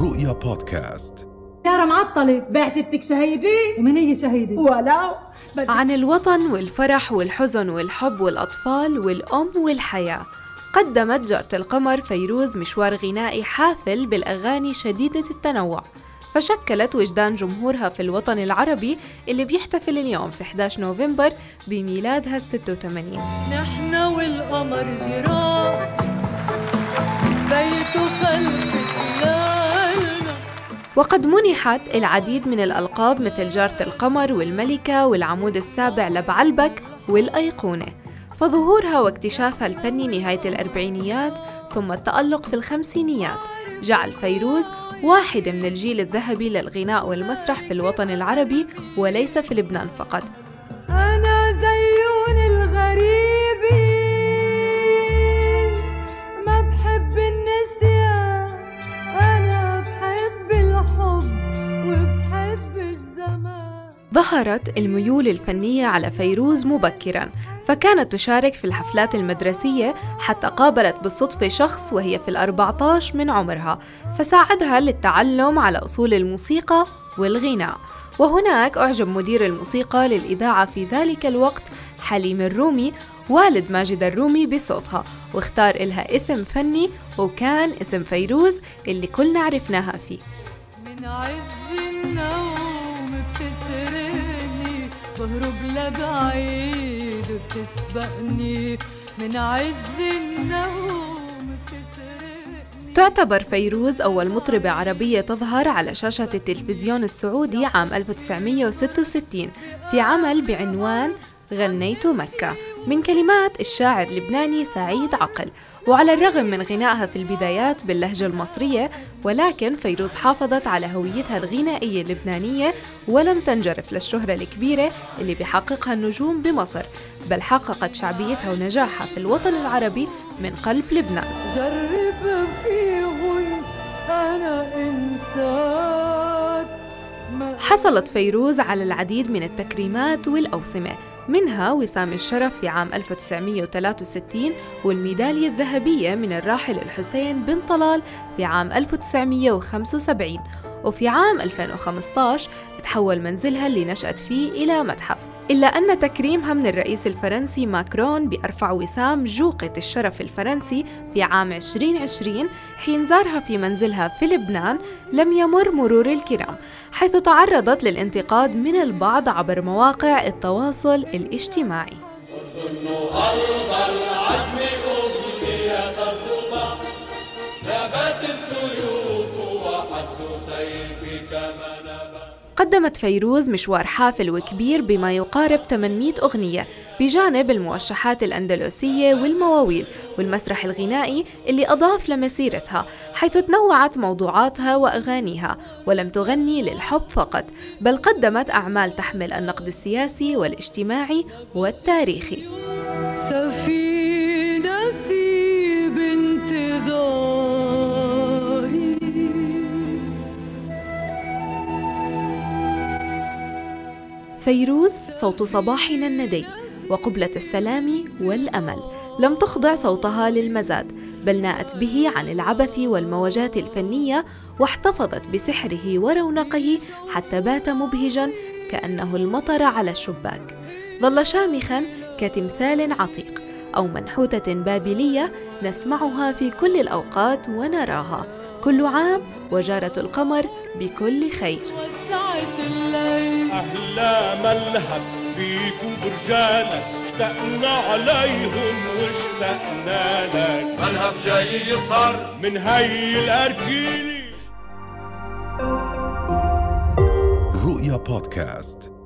رؤيا بودكاست. سيارة معطلة بعت التك شهيدي ومن هي شهيدة؟ ولو بدي عن الوطن والفرح والحزن والحب والأطفال والأم والحياة. قدمت جارة القمر فيروز مشوار غنائي حافل بالأغاني شديدة التنوع. فشكلت وجدان جمهورها في الوطن العربي اللي بيحتفل اليوم في 11 نوفمبر بميلادها ال 86 نحن والقمر جيران بيته خلف وقد منحت العديد من الألقاب مثل جارة القمر والملكة والعمود السابع لبعلبك والأيقونة. فظهورها واكتشافها الفني نهاية الأربعينيات ثم التألق في الخمسينيات. جعل فيروز واحدة من الجيل الذهبي للغناء والمسرح في الوطن العربي وليس في لبنان فقط. ظهرت الميول الفنية على فيروز مبكرا فكانت تشارك في الحفلات المدرسية حتى قابلت بالصدفة شخص وهي في الأربعة عشر من عمرها فساعدها للتعلم على أصول الموسيقى والغناء. وهناك أعجب مدير الموسيقى للإذاعة في ذلك الوقت حليم الرومي والد ماجد الرومي بصوتها واختار إلها اسم فني وكان اسم فيروز اللي كلنا عرفناها فيه. من عز النوم بتسرقني بهرب لبعيد بتسبقني من عز النوم بتسرقني. تعتبر فيروز أول مطربة عربية تظهر على شاشة التلفزيون السعودي عام 1966 في عمل بعنوان غنيت مكة. من كلمات الشاعر اللبناني سعيد عقل وعلى الرغم من غنائها في البدايات باللهجة المصرية ولكن فيروز حافظت على هويتها الغنائية اللبنانية ولم تنجرف للشهرة الكبيرة اللي بيحققها النجوم بمصر بل حققت شعبيتها ونجاحها في الوطن العربي من قلب لبنان. جرب أنا إنسان. حصلت فيروز على العديد من التكريمات والأوسمة منها وسام الشرف في عام 1963 والميدالية الذهبية من الراحل الحسين بن طلال في عام 1975 وفي عام 2015 تحول منزلها اللي نشأت فيه إلى متحف. إلا أن تكريمها من الرئيس الفرنسي ماكرون بأرفع وسام جوقة الشرف الفرنسي في عام 2020 حين زارها في منزلها في لبنان لم يمر مرور الكرام حيث تعرضت للانتقاد من البعض عبر مواقع التواصل الاجتماعي. قدمت فيروز مشوار حافل وكبير بما يقارب 800 أغنية بجانب الموشحات الأندلسية والمواويل والمسرح الغنائي اللي أضاف لمسيرتها حيث تنوعت موضوعاتها وأغانيها ولم تغني للحب فقط بل قدمت أعمال تحمل النقد السياسي والاجتماعي والتاريخي. فيروز صوت صباحنا الندي وقبلة السلام والأمل. لم تخضع صوتها للمزاد بل ناءت به عن العبث والموجات الفنية واحتفظت بسحره ورونقه حتى بات مبهجا كأنه المطر على الشباك. ظل شامخا كتمثال عتيق أو منحوتة بابلية نسمعها في كل الأوقات ونراها. كل عام وجارة القمر بكل خير. أهلا ملهب بيكوا برجالك اشتقنا عليهم واشتقنا لك ملهب جاي يظهر من هي الأرجيل. رؤيا بودكاست.